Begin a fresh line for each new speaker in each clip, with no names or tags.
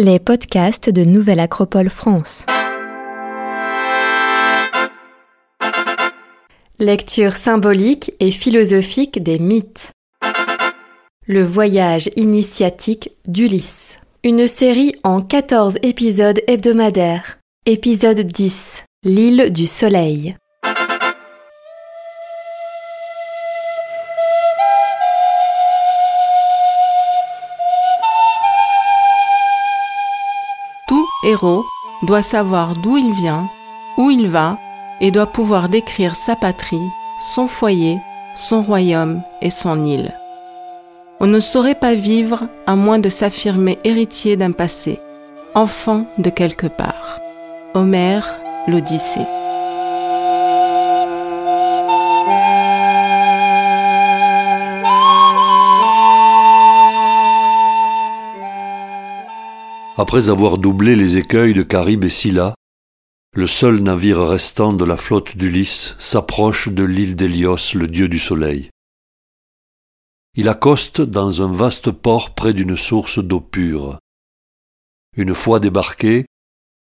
Les podcasts de Nouvelle Acropole France. Lecture symbolique et philosophique des mythes. Le voyage initiatique d'Ulysse. Une série en 14 épisodes hebdomadaires. Épisode 10. L'île du soleil.
Héros doit savoir d'où il vient, où il va, et doit pouvoir décrire sa patrie, son foyer, son royaume et son île. On ne saurait pas vivre à moins de s'affirmer héritier d'un passé, enfant de quelque part. Homère, l'Odyssée.
Après avoir doublé les écueils de Caribe et Scylla, le seul navire restant de la flotte d'Ulysse s'approche de l'île d'Hélios, le dieu du soleil. Il accoste dans un vaste port près d'une source d'eau pure. Une fois débarqués,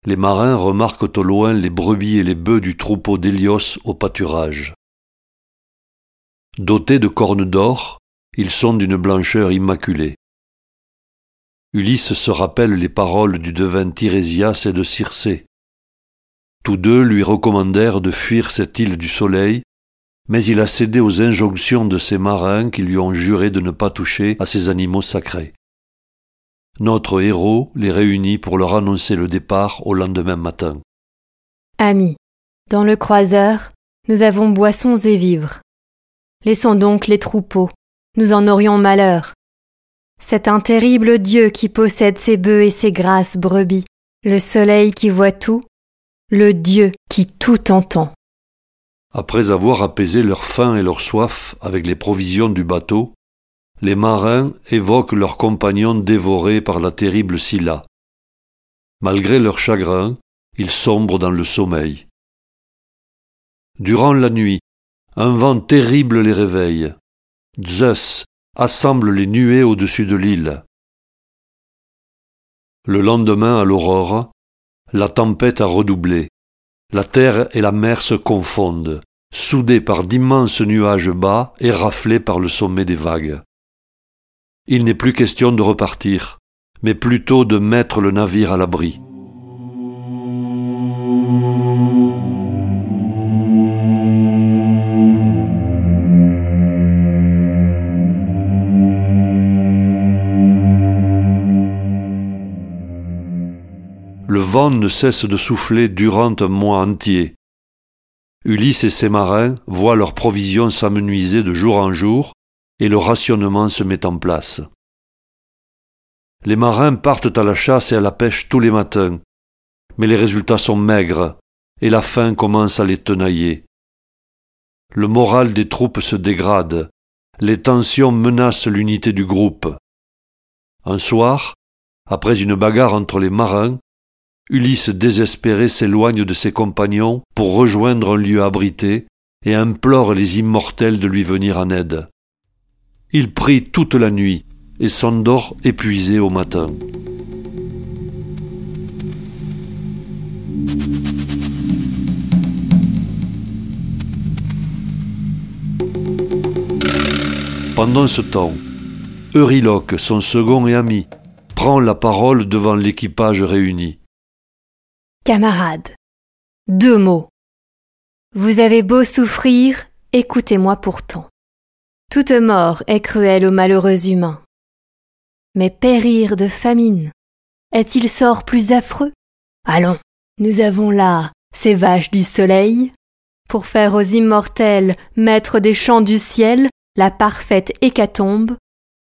les marins remarquent au loin les brebis et les bœufs du troupeau d'Hélios au pâturage. Dotés de cornes d'or, ils sont d'une blancheur immaculée. Ulysse se rappelle les paroles du devin Tirésias et de Circé. Tous deux lui recommandèrent de fuir cette île du soleil, mais il a cédé aux injonctions de ses marins qui lui ont juré de ne pas toucher à ces animaux sacrés. Notre héros les réunit pour leur annoncer le départ au lendemain matin.
Amis, dans le croiseur, nous avons boissons et vivres. Laissons donc les troupeaux, nous en aurions malheur. C'est un terrible Dieu qui possède ses bœufs et ses grasses brebis, le soleil qui voit tout, le Dieu qui tout entend.
Après avoir apaisé leur faim et leur soif avec les provisions du bateau, les marins évoquent leurs compagnons dévorés par la terrible Scylla. Malgré leur chagrin, ils sombrent dans le sommeil. Durant la nuit, un vent terrible les réveille. Zeus, assemble les nuées au-dessus de l'île. Le lendemain, à l'aurore, la tempête a redoublé. La terre et la mer se confondent, soudées par d'immenses nuages bas et raflés par le sommet des vagues. Il n'est plus question de repartir, mais plutôt de mettre le navire à l'abri. Vent ne cesse de souffler durant un mois entier. Ulysse et ses marins voient leurs provisions s'amenuiser de jour en jour et le rationnement se met en place. Les marins partent à la chasse et à la pêche tous les matins, mais les résultats sont maigres et la faim commence à les tenailler. Le moral des troupes se dégrade, les tensions menacent l'unité du groupe. Un soir, après une bagarre entre les marins, Ulysse désespéré s'éloigne de ses compagnons pour rejoindre un lieu abrité et implore les immortels de lui venir en aide. Il prie toute la nuit et s'endort épuisé au matin. Pendant ce temps, Euryloque, son second et ami, prend la parole devant l'équipage réuni.
Camarades, deux mots. Vous avez beau souffrir, écoutez-moi pourtant. Toute mort est cruelle aux malheureux humains. Mais périr de famine, est-il sort plus affreux? Allons, nous avons là ces vaches du soleil, pour faire aux immortels, maîtres des champs du ciel, la parfaite hécatombe,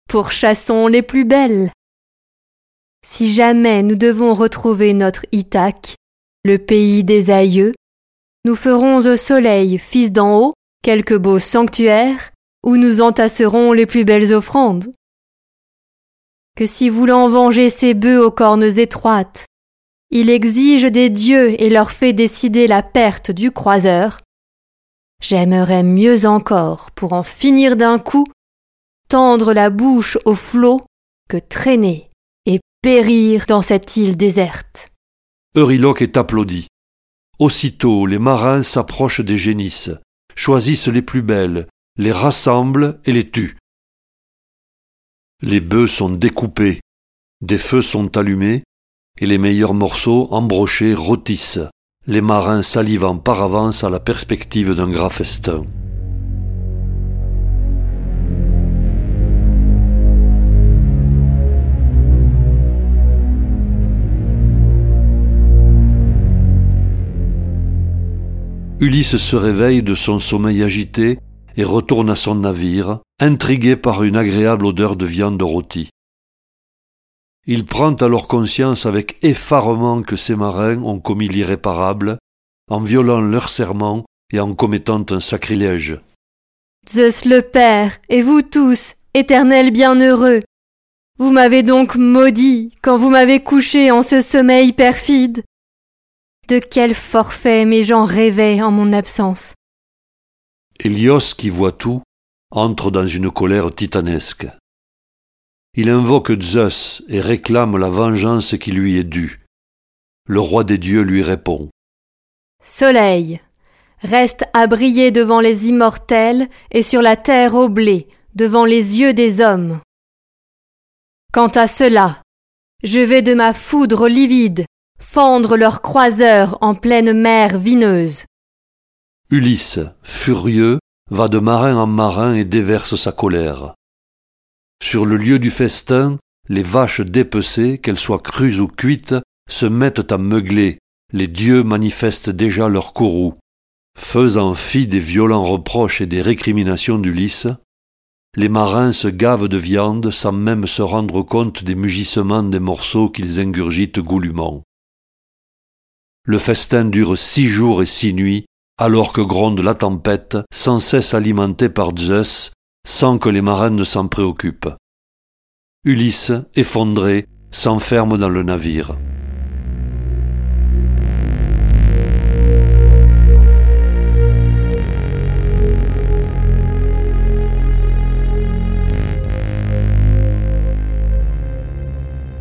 pourchassons les plus belles. Si jamais nous devons retrouver notre Ithaque, le pays des aïeux, nous ferons au soleil, fils d'en haut, quelque beau sanctuaire, où nous entasserons les plus belles offrandes. Que si voulant venger ces bœufs aux cornes étroites, il exige des dieux et leur fait décider la perte du croiseur, j'aimerais mieux encore, pour en finir d'un coup, tendre la bouche au flot que traîner et périr dans cette île déserte.
Euryloque est applaudi. Aussitôt, les marins s'approchent des génisses, choisissent les plus belles, les rassemblent et les tuent. Les bœufs sont découpés, des feux sont allumés, et les meilleurs morceaux embrochés rôtissent, les marins salivant par avance à la perspective d'un gras festin. Ulysse se réveille de son sommeil agité et retourne à son navire, intrigué par une agréable odeur de viande rôtie. Il prend alors conscience avec effarement que ses marins ont commis l'irréparable, en violant leur serment et en commettant un sacrilège.
Zeus le Père, et vous tous, éternels bienheureux, vous m'avez donc maudit quand vous m'avez couché en ce sommeil perfide. De quel forfait mes gens rêvaient en mon absence.
Hélios, qui voit tout, entre dans une colère titanesque. Il invoque Zeus et réclame la vengeance qui lui est due. Le roi des dieux lui répond.
Soleil, reste à briller devant les immortels et sur la terre au blé, devant les yeux des hommes. Quant à cela, je vais de ma foudre livide fendre leurs croiseurs en pleine mer vineuse.
Ulysse, furieux, va de marin en marin et déverse sa colère. Sur le lieu du festin, les vaches dépecées, qu'elles soient crues ou cuites, se mettent à meugler, les dieux manifestent déjà leur courroux. Faisant fi des violents reproches et des récriminations d'Ulysse, les marins se gavent de viande sans même se rendre compte des mugissements des morceaux qu'ils ingurgitent goulûment. Le festin dure six jours et six nuits, alors que gronde la tempête, sans cesse alimentée par Zeus, sans que les marins ne s'en préoccupent. Ulysse, effondré, s'enferme dans le navire.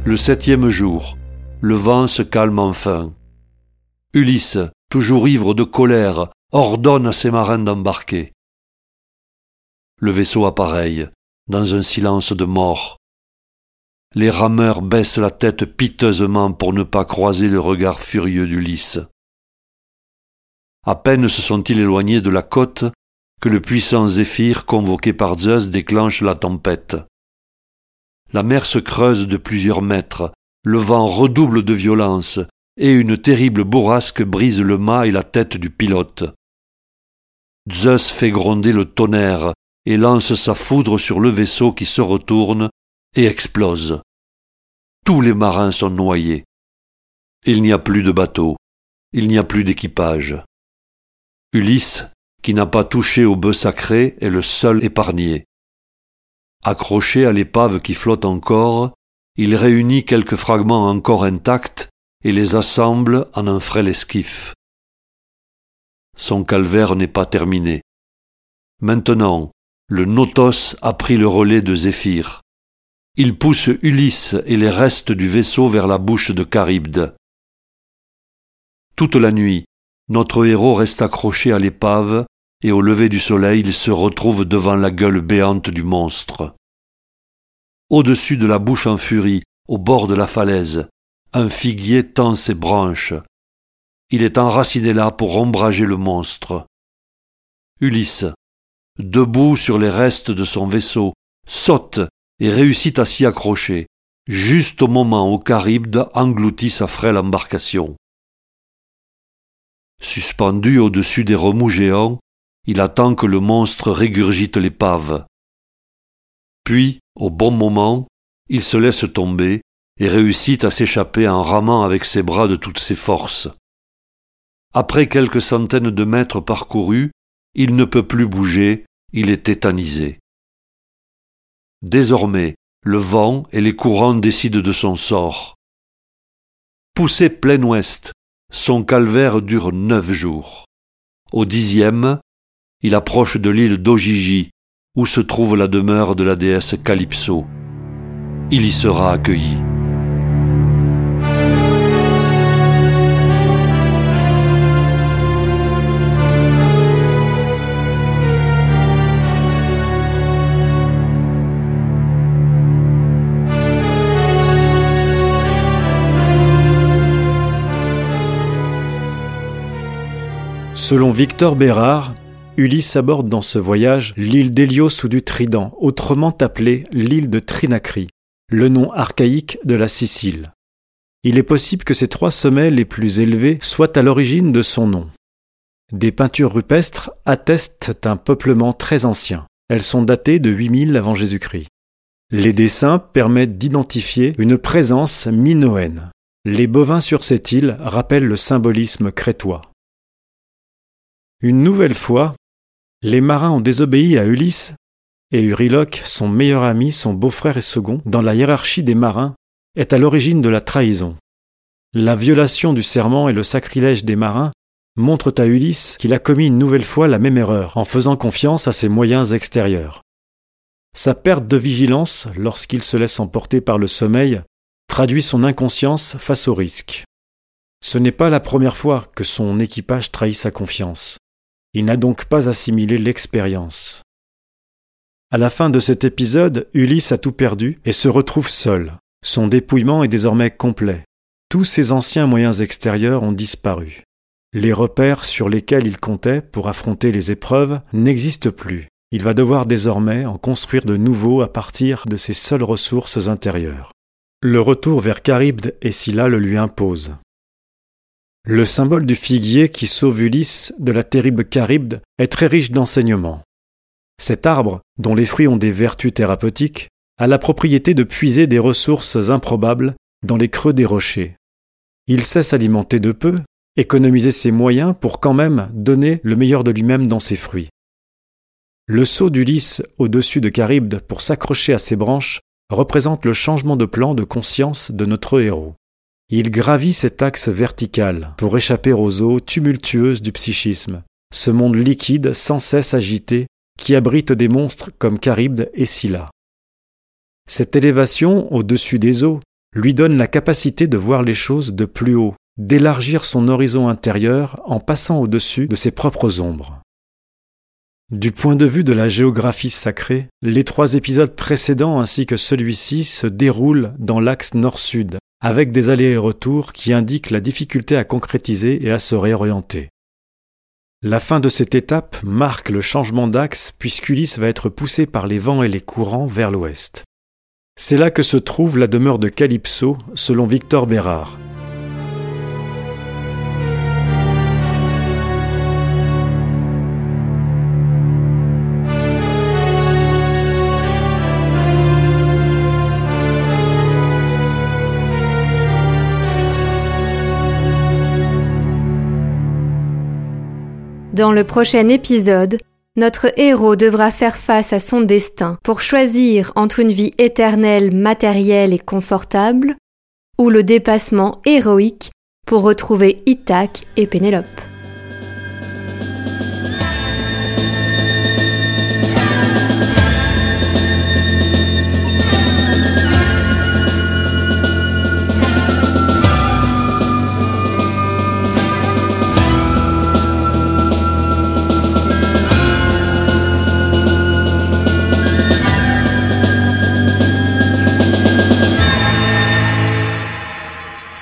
Le septième jour, le vent se calme enfin. Ulysse, toujours ivre de colère, ordonne à ses marins d'embarquer. Le vaisseau appareille, dans un silence de mort. Les rameurs baissent la tête piteusement pour ne pas croiser le regard furieux d'Ulysse. À peine se sont-ils éloignés de la côte que le puissant Zéphyr convoqué par Zeus déclenche la tempête. La mer se creuse de plusieurs mètres, le vent redouble de violence, et une terrible bourrasque brise le mât et la tête du pilote. Zeus fait gronder le tonnerre et lance sa foudre sur le vaisseau qui se retourne et explose. Tous les marins sont noyés. Il n'y a plus de bateau, il n'y a plus d'équipage. Ulysse, qui n'a pas touché au bœuf sacré, est le seul épargné. Accroché à l'épave qui flotte encore, il réunit quelques fragments encore intacts et les assemble en un frêle esquif. Son calvaire n'est pas terminé. Maintenant, le Notos a pris le relais de Zéphyr. Il pousse Ulysse et les restes du vaisseau vers la bouche de Charybde. Toute la nuit, notre héros reste accroché à l'épave et au lever du soleil il se retrouve devant la gueule béante du monstre. Au-dessus de la bouche en furie, au bord de la falaise, un figuier tend ses branches. Il est enraciné là pour ombrager le monstre. Ulysse, debout sur les restes de son vaisseau, saute et réussit à s'y accrocher, juste au moment où Charybde engloutit sa frêle embarcation. Suspendu au-dessus des remous géants, il attend que le monstre régurgite l'épave. Puis, au bon moment, il se laisse tomber et réussit à s'échapper en ramant avec ses bras de toutes ses forces. Après quelques centaines de mètres parcourus, il ne peut plus bouger, il est tétanisé. Désormais, le vent et les courants décident de son sort. Poussé plein ouest, son calvaire dure neuf jours. Au dixième, il approche de l'île d'Ojiji, où se trouve la demeure de la déesse Calypso. Il y sera accueilli.
Selon Victor Bérard, Ulysse aborde dans ce voyage l'île d'Hélios ou du Trident, autrement appelée l'île de Trinacrie, le nom archaïque de la Sicile. Il est possible que ces trois sommets les plus élevés soient à l'origine de son nom. Des peintures rupestres attestent un peuplement très ancien. Elles sont datées de 8000 avant Jésus-Christ. Les dessins permettent d'identifier une présence minoenne. Les bovins sur cette île rappellent le symbolisme crétois. Une nouvelle fois, les marins ont désobéi à Ulysse, et Euryloque, son meilleur ami, son beau-frère et second, dans la hiérarchie des marins, est à l'origine de la trahison. La violation du serment et le sacrilège des marins montrent à Ulysse qu'il a commis une nouvelle fois la même erreur en faisant confiance à ses moyens extérieurs. Sa perte de vigilance, lorsqu'il se laisse emporter par le sommeil, traduit son inconscience face au risque. Ce n'est pas la première fois que son équipage trahit sa confiance. Il n'a donc pas assimilé l'expérience. À la fin de cet épisode, Ulysse a tout perdu et se retrouve seul. Son dépouillement est désormais complet. Tous ses anciens moyens extérieurs ont disparu. Les repères sur lesquels il comptait pour affronter les épreuves n'existent plus. Il va devoir désormais en construire de nouveaux à partir de ses seules ressources intérieures. Le retour vers Charybde et Scylla le lui impose. Le symbole du figuier qui sauve Ulysse de la terrible Charybde est très riche d'enseignements. Cet arbre, dont les fruits ont des vertus thérapeutiques, a la propriété de puiser des ressources improbables dans les creux des rochers. Il sait s'alimenter de peu, économiser ses moyens pour quand même donner le meilleur de lui-même dans ses fruits. Le saut d'Ulysse au-dessus de Charybde pour s'accrocher à ses branches représente le changement de plan de conscience de notre héros. Il gravit cet axe vertical pour échapper aux eaux tumultueuses du psychisme, ce monde liquide sans cesse agité qui abrite des monstres comme Charybde et Scylla. Cette élévation au-dessus des eaux lui donne la capacité de voir les choses de plus haut, d'élargir son horizon intérieur en passant au-dessus de ses propres ombres. Du point de vue de la géographie sacrée, les trois épisodes précédents ainsi que celui-ci se déroulent dans l'axe nord-sud, avec des allers et retours qui indiquent la difficulté à concrétiser et à se réorienter. La fin de cette étape marque le changement d'axe puisqu'Ulysse va être poussé par les vents et les courants vers l'ouest. C'est là que se trouve la demeure de Calypso, selon Victor Bérard.
Dans le prochain épisode, notre héros devra faire face à son destin pour choisir entre une vie éternelle, matérielle et confortable, ou le dépassement héroïque pour retrouver Ithaque et Pénélope.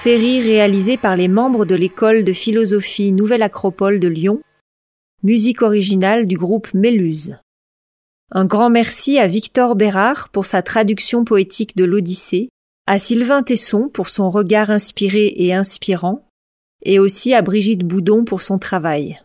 Série réalisée par les membres de l'école de philosophie Nouvelle Acropole de Lyon, musique originale du groupe Méluse. Un grand merci à Victor Bérard pour sa traduction poétique de l'Odyssée, à Sylvain Tesson pour son regard inspiré et inspirant, et aussi à Brigitte Boudon pour son travail.